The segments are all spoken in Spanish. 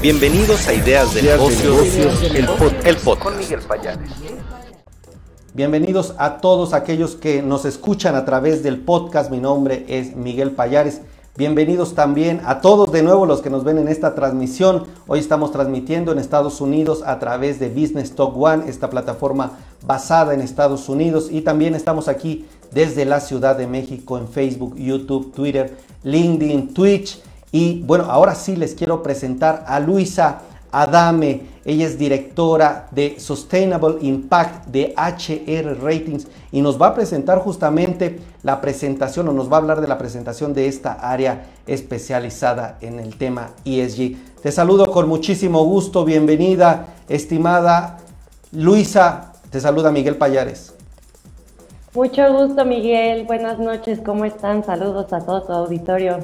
Bienvenidos a Ideas de Negocios, el, podcast. Con Miguel Payares. Bienvenidos a todos aquellos que nos escuchan a través del podcast. Mi nombre es Miguel Payares. Bienvenidos también a todos de nuevo los que nos ven en esta transmisión. Hoy estamos transmitiendo en Estados Unidos a través de Business Talk One, esta plataforma basada en Estados Unidos. Y también estamos aquí desde la Ciudad de México en Facebook, YouTube, Twitter, LinkedIn, Twitch y bueno, ahora sí les quiero presentar a Luisa Adame. Ella es directora de Sustainable Impact de HR Ratings y nos va a presentar justamente la presentación o nos va a hablar de la presentación de esta área especializada en el tema ESG. Te saludo con muchísimo gusto, bienvenida, estimada Luisa. Te saluda Miguel Payares. Mucho gusto, Miguel. Buenas noches, ¿cómo están? Saludos a todo tu auditorio.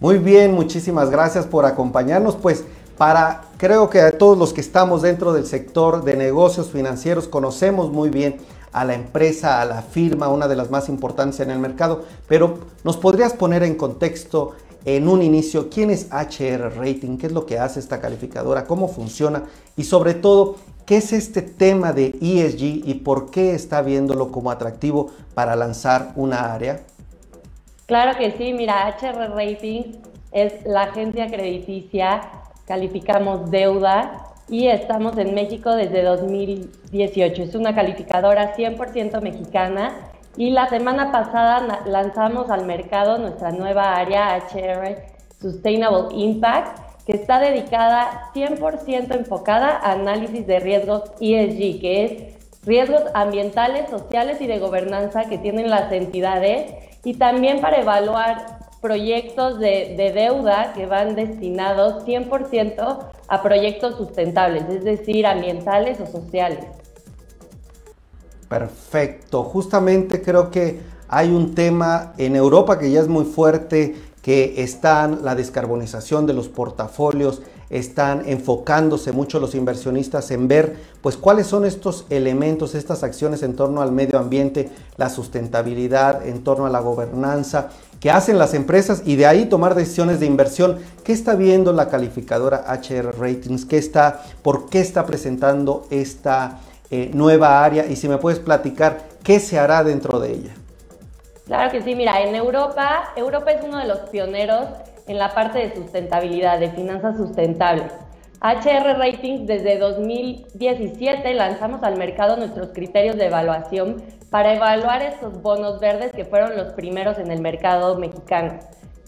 Muy bien, muchísimas gracias por acompañarnos. Pues para, creo que a todos los que estamos dentro del sector de negocios financieros conocemos muy bien a la empresa, a la firma, una de las más importantes en el mercado, pero nos podrías poner en contexto en un inicio quién es HR Rating, qué es lo que hace esta calificadora, cómo funciona y sobre todo qué es este tema de ESG y por qué está viéndolo como atractivo para lanzar una área. Claro que sí, mira, HR Rating es la agencia crediticia, calificamos deuda y estamos en México desde 2018. Es una calificadora 100% mexicana y la semana pasada lanzamos al mercado nuestra nueva área HR Sustainable Impact, que está dedicada 100% enfocada a análisis de riesgos ESG, que es riesgos ambientales, sociales y de gobernanza que tienen las entidades y también para evaluar proyectos de, deuda que van destinados 100% a proyectos sustentables, es decir, ambientales o sociales. Perfecto, justamente creo que hay un tema en Europa que ya es muy fuerte, que están la descarbonización de los portafolios, están enfocándose mucho los inversionistas en ver pues cuáles son estos elementos, estas acciones en torno al medio ambiente, la sustentabilidad, en torno a la gobernanza que hacen las empresas y de ahí tomar decisiones de inversión. ¿Qué está viendo la calificadora HR Ratings? ¿Qué está, ¿Por qué está presentando esta eh, nueva área? Y si me puedes platicar, ¿qué se hará dentro de ella? Claro que sí, mira, en Europa, Europa es uno de los pioneros en la parte de sustentabilidad, de finanzas sustentables. HR Ratings desde 2017 lanzamos al mercado nuestros criterios de evaluación para evaluar estos bonos verdes que fueron los primeros en el mercado mexicano.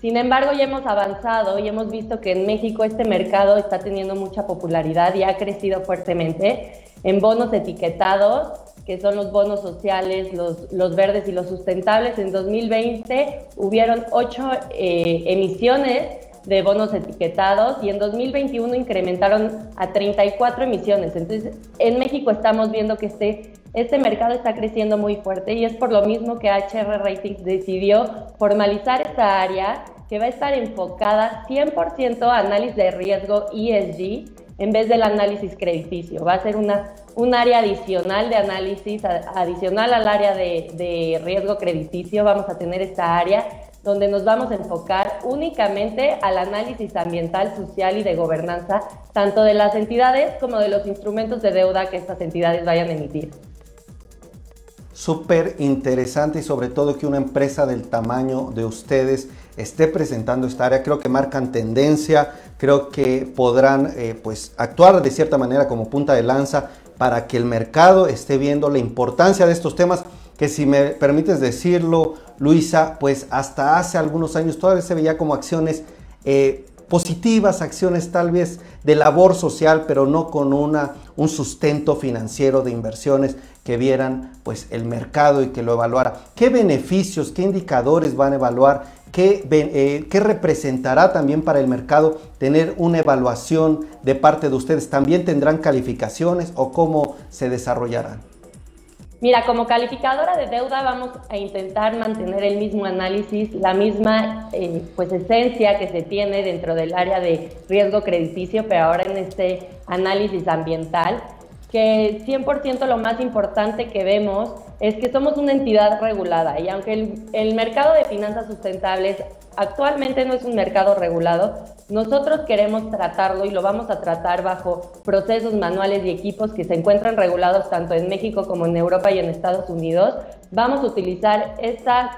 Sin embargo, ya hemos avanzado y hemos visto que en México este mercado está teniendo mucha popularidad y ha crecido fuertemente en bonos etiquetados que son los bonos sociales, los, los verdes y los sustentables. En 2020 hubieron ocho eh, emisiones de bonos etiquetados y en 2021 incrementaron a 34 emisiones. Entonces, en México estamos viendo que este, este mercado está creciendo muy fuerte y es por lo mismo que HR Ratings decidió formalizar esta área que va a estar enfocada 100% a análisis de riesgo ESG en vez del análisis crediticio. Va a ser una un área adicional de análisis, adicional al área de, riesgo crediticio. Vamos a tener esta área donde nos vamos a enfocar únicamente al análisis ambiental, social y de gobernanza, tanto de las entidades como de los instrumentos de deuda que estas entidades vayan a emitir. Súper interesante y sobre todo que una empresa del tamaño de ustedes esté presentando esta área. Creo que marcan tendencia, creo que podrán eh, pues actuar de cierta manera como punta de lanza para que el mercado esté viendo la importancia de estos temas que si me permites decirlo, Luisa, pues hasta hace algunos años todavía se veía como acciones eh, positivas, acciones tal vez de labor social, pero no con una, un sustento financiero de inversiones que vieran pues el mercado y que lo evaluara. ¿Qué beneficios, qué indicadores van a evaluar eh, ¿Qué, representará también para el mercado tener una evaluación de parte de ustedes? ¿También tendrán calificaciones o cómo se desarrollarán? Mira, como calificadora de deuda vamos a intentar mantener el mismo análisis, la misma eh, pues esencia que se tiene dentro del área de riesgo crediticio, pero ahora en este análisis ambiental, que 100% lo más importante que vemos es que somos una entidad regulada y aunque el, mercado de finanzas sustentables actualmente no es un mercado regulado, nosotros queremos tratarlo y lo vamos a tratar bajo procesos manuales y equipos que se encuentran regulados tanto en México como en Europa y en Estados Unidos. Vamos a utilizar estas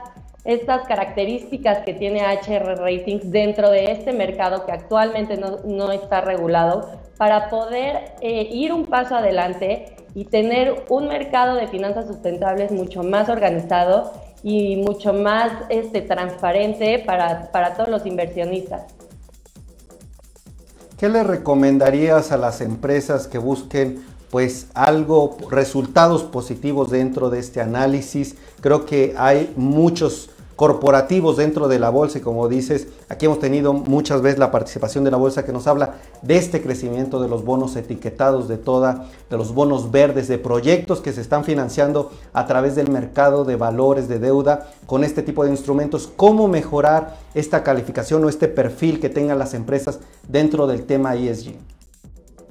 estas características que tiene HR Ratings dentro de este mercado que actualmente no, está regulado para poder eh, ir un paso adelante y tener un mercado de finanzas sustentables mucho más organizado y mucho más este, transparente para, para todos los inversionistas. ¿Qué le recomendarías a las empresas que busquen pues algo, resultados positivos dentro de este análisis? Creo que hay muchos corporativos dentro de la bolsa y como dices, aquí hemos tenido muchas veces la participación de la bolsa que nos habla de este crecimiento de los bonos etiquetados de toda, de los bonos verdes, de proyectos que se están financiando a través del mercado de valores de deuda con este tipo de instrumentos, cómo mejorar esta calificación o este perfil que tengan las empresas dentro del tema ESG.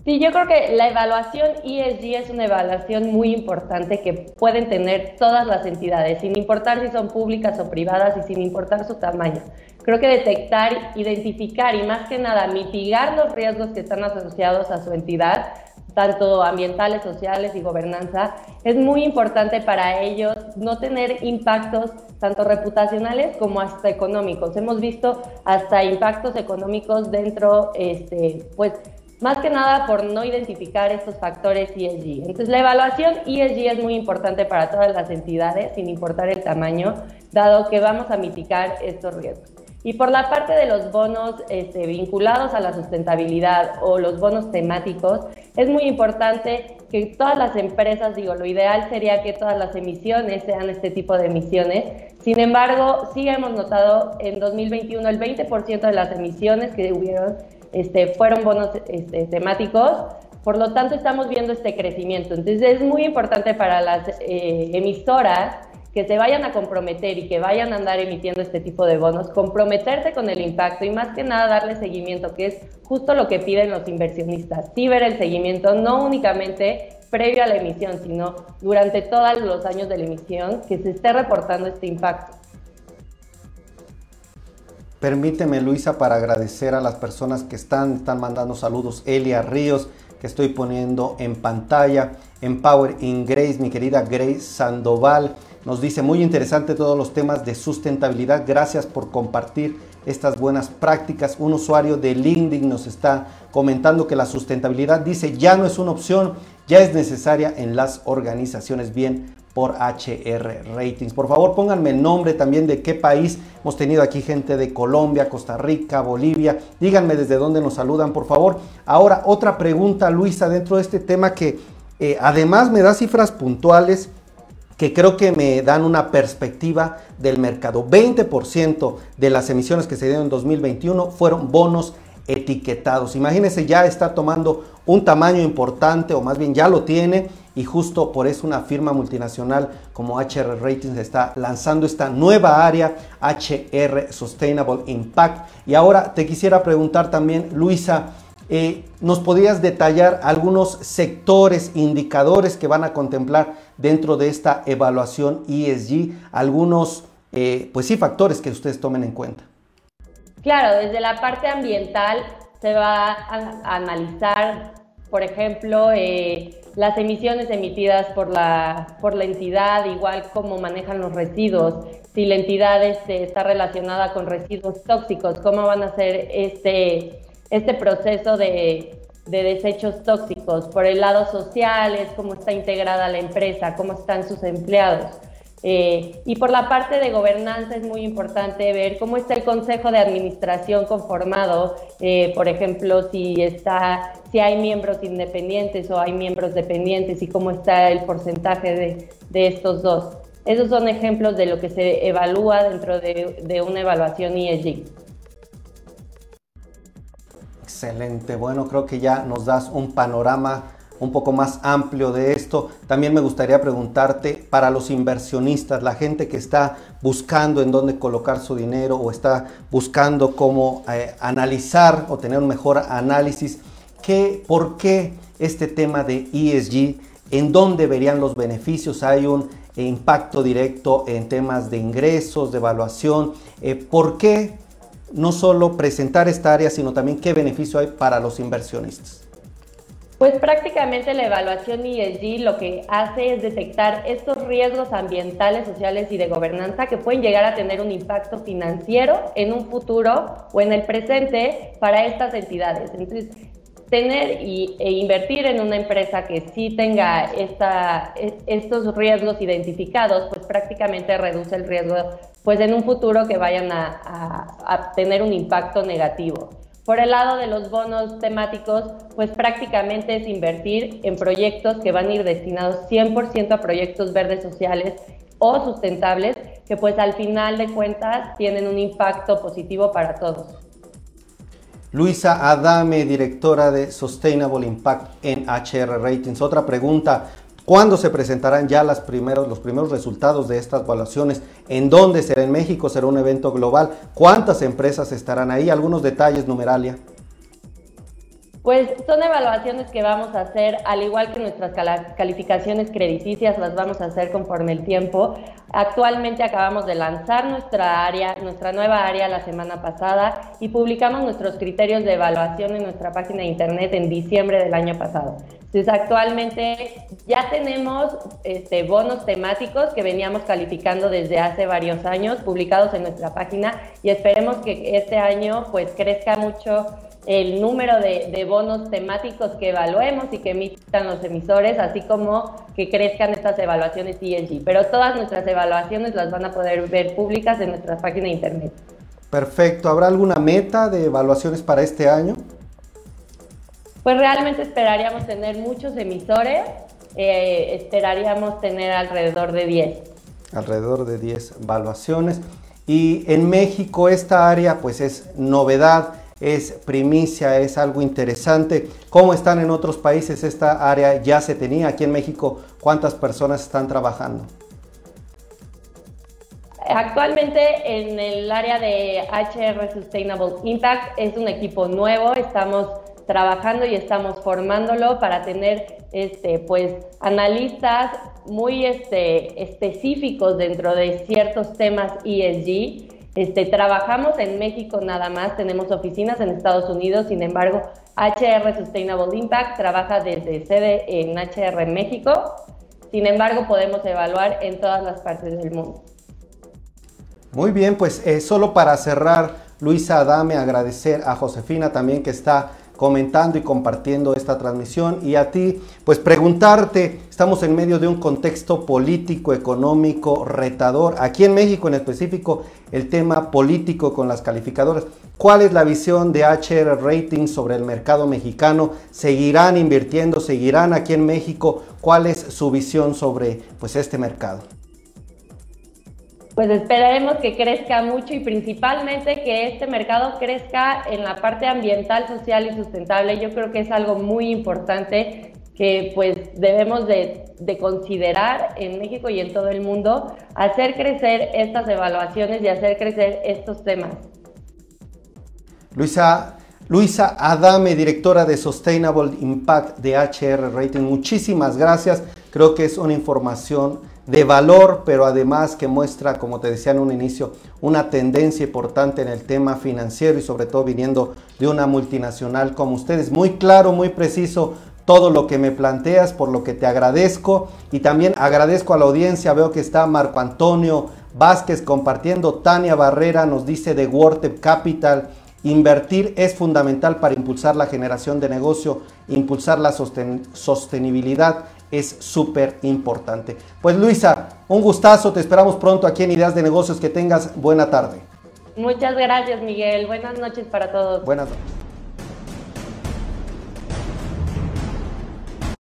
Sí, yo creo que la evaluación ESG es una evaluación muy importante que pueden tener todas las entidades, sin importar si son públicas o privadas y sin importar su tamaño. Creo que detectar, identificar y más que nada mitigar los riesgos que están asociados a su entidad, tanto ambientales, sociales y gobernanza, es muy importante para ellos no tener impactos tanto reputacionales como hasta económicos. Hemos visto hasta impactos económicos dentro, este, pues, más que nada por no identificar estos factores ESG. Entonces, la evaluación ESG es muy importante para todas las entidades, sin importar el tamaño, dado que vamos a mitigar estos riesgos. Y por la parte de los bonos este, vinculados a la sustentabilidad o los bonos temáticos, es muy importante que todas las empresas, digo, lo ideal sería que todas las emisiones sean este tipo de emisiones. Sin embargo, sí hemos notado en 2021 el 20% de las emisiones que hubieron este, fueron bonos este, temáticos, por lo tanto estamos viendo este crecimiento. Entonces es muy importante para las eh, emisoras que se vayan a comprometer y que vayan a andar emitiendo este tipo de bonos, comprometerse con el impacto y más que nada darle seguimiento, que es justo lo que piden los inversionistas, sí ver el seguimiento, no únicamente previo a la emisión, sino durante todos los años de la emisión, que se esté reportando este impacto. Permíteme, Luisa, para agradecer a las personas que están, están mandando saludos. Elia Ríos, que estoy poniendo en pantalla. Empower in Grace, mi querida Grace Sandoval. Nos dice muy interesante todos los temas de sustentabilidad. Gracias por compartir estas buenas prácticas. Un usuario de LinkedIn nos está comentando que la sustentabilidad dice ya no es una opción, ya es necesaria en las organizaciones. Bien, por HR Ratings. Por favor, pónganme el nombre también de qué país. Hemos tenido aquí gente de Colombia, Costa Rica, Bolivia. Díganme desde dónde nos saludan, por favor. Ahora, otra pregunta, Luisa, dentro de este tema que eh, además me da cifras puntuales que creo que me dan una perspectiva del mercado. 20% de las emisiones que se dieron en 2021 fueron bonos etiquetados. Imagínense, ya está tomando un tamaño importante, o más bien ya lo tiene, y justo por eso una firma multinacional como HR Ratings está lanzando esta nueva área HR Sustainable Impact. Y ahora te quisiera preguntar también, Luisa, eh, ¿nos podrías detallar algunos sectores, indicadores que van a contemplar dentro de esta evaluación ESG? Algunos, eh, pues sí, factores que ustedes tomen en cuenta. Claro, desde la parte ambiental se va a analizar por ejemplo, eh, las emisiones emitidas por la, por la entidad, igual como manejan los residuos, si la entidad este, está relacionada con residuos tóxicos, cómo van a ser este, este proceso de, de desechos tóxicos. Por el lado social es cómo está integrada la empresa, cómo están sus empleados. Eh, y por la parte de gobernanza es muy importante ver cómo está el consejo de administración conformado, eh, por ejemplo, si está, si hay miembros independientes o hay miembros dependientes y cómo está el porcentaje de, estos dos. Esos son ejemplos de lo que se evalúa dentro de, de una evaluación ESG. Excelente, bueno, creo que ya nos das un panorama un poco más amplio de esto. También me gustaría preguntarte para los inversionistas, la gente que está buscando en dónde colocar su dinero o está buscando cómo eh, analizar o tener un mejor análisis, ¿qué, ¿por qué este tema de ESG? ¿En dónde verían los beneficios? ¿Hay un impacto directo en temas de ingresos, de evaluación. Eh, ¿Por qué no solo presentar esta área, sino también qué beneficio hay para los inversionistas? Pues prácticamente la evaluación ESG lo que hace es detectar estos riesgos ambientales, sociales y de gobernanza que pueden llegar a tener un impacto financiero en un futuro o en el presente para estas entidades. Entonces, tener y, e invertir en una empresa que sí tenga esta, estos riesgos identificados, pues prácticamente reduce el riesgo pues en un futuro que vayan a tener un impacto negativo. Por el lado de los bonos temáticos, pues prácticamente es invertir en proyectos que van a ir destinados 100% a proyectos verdes sociales o sustentables, que pues al final de cuentas tienen un impacto positivo para todos. Luisa Adame, directora de Sustainable Impact en HR Ratings. Otra pregunta, ¿Cuándo se presentarán ya los primeros resultados de estas evaluaciones? ¿En dónde será? ¿En México? ¿Será un evento global? ¿Cuántas empresas estarán ahí? Algunos detalles, Numeralia. Pues son evaluaciones que vamos a hacer, al igual que nuestras calificaciones crediticias, las vamos a hacer conforme el tiempo. Actualmente acabamos de lanzar nuestra área, nuestra nueva área la semana pasada y publicamos nuestros criterios de evaluación en nuestra página de internet en diciembre del año pasado. Entonces actualmente ya tenemos este, bonos temáticos que veníamos calificando desde hace varios años, publicados en nuestra página y esperemos que este año pues crezca mucho el número de, bonos temáticos que evaluemos y que emitan los emisores, así como que crezcan estas evaluaciones ESG. Pero todas nuestras evaluaciones las van a poder ver públicas en nuestra página de internet. Perfecto. ¿Habrá alguna meta de evaluaciones para este año? Pues realmente esperaríamos tener muchos emisores, eh, esperaríamos tener alrededor de 10. Alrededor de 10 evaluaciones. Y en México esta área pues es novedad es primicia, es algo interesante. ¿Cómo están en otros países? Esta área ya se tenía aquí en México. ¿Cuántas personas están trabajando? Actualmente en el área de HR Sustainable Impact es un equipo nuevo, estamos trabajando y estamos formándolo para tener este pues analistas muy este, específicos dentro de ciertos temas ESG este, trabajamos en México nada más, tenemos oficinas en Estados Unidos, sin embargo, HR Sustainable Impact trabaja desde sede en HR México, sin embargo, podemos evaluar en todas las partes del mundo. Muy bien, pues eh, solo para cerrar, Luisa Adame, agradecer a Josefina también que está comentando y compartiendo esta transmisión y a ti, pues preguntarte, estamos en medio de un contexto político, económico, retador, aquí en México en específico, el tema político con las calificadoras. ¿Cuál es la visión de HR Ratings sobre el mercado mexicano? ¿Seguirán invirtiendo? ¿Seguirán aquí en México? ¿Cuál es su visión sobre pues, este mercado? Pues esperaremos que crezca mucho y principalmente que este mercado crezca en la parte ambiental, social y sustentable. Yo creo que es algo muy importante que pues debemos de, considerar en México y en todo el mundo, hacer crecer estas evaluaciones y hacer crecer estos temas. Luisa, Luisa Adame, directora de Sustainable Impact de HR Rating, muchísimas gracias. Creo que es una información de valor, pero además que muestra, como te decía en un inicio, una tendencia importante en el tema financiero y sobre todo viniendo de una multinacional como ustedes. Muy claro, muy preciso todo lo que me planteas, por lo que te agradezco y también agradezco a la audiencia. Veo que está Marco Antonio Vázquez compartiendo. Tania Barrera nos dice de Wortep Capital. Invertir es fundamental para impulsar la generación de negocio, impulsar la sostenibilidad es súper importante. Pues Luisa, un gustazo, te esperamos pronto aquí en Ideas de Negocios, que tengas buena tarde. Muchas gracias Miguel, buenas noches para todos. Buenas noches.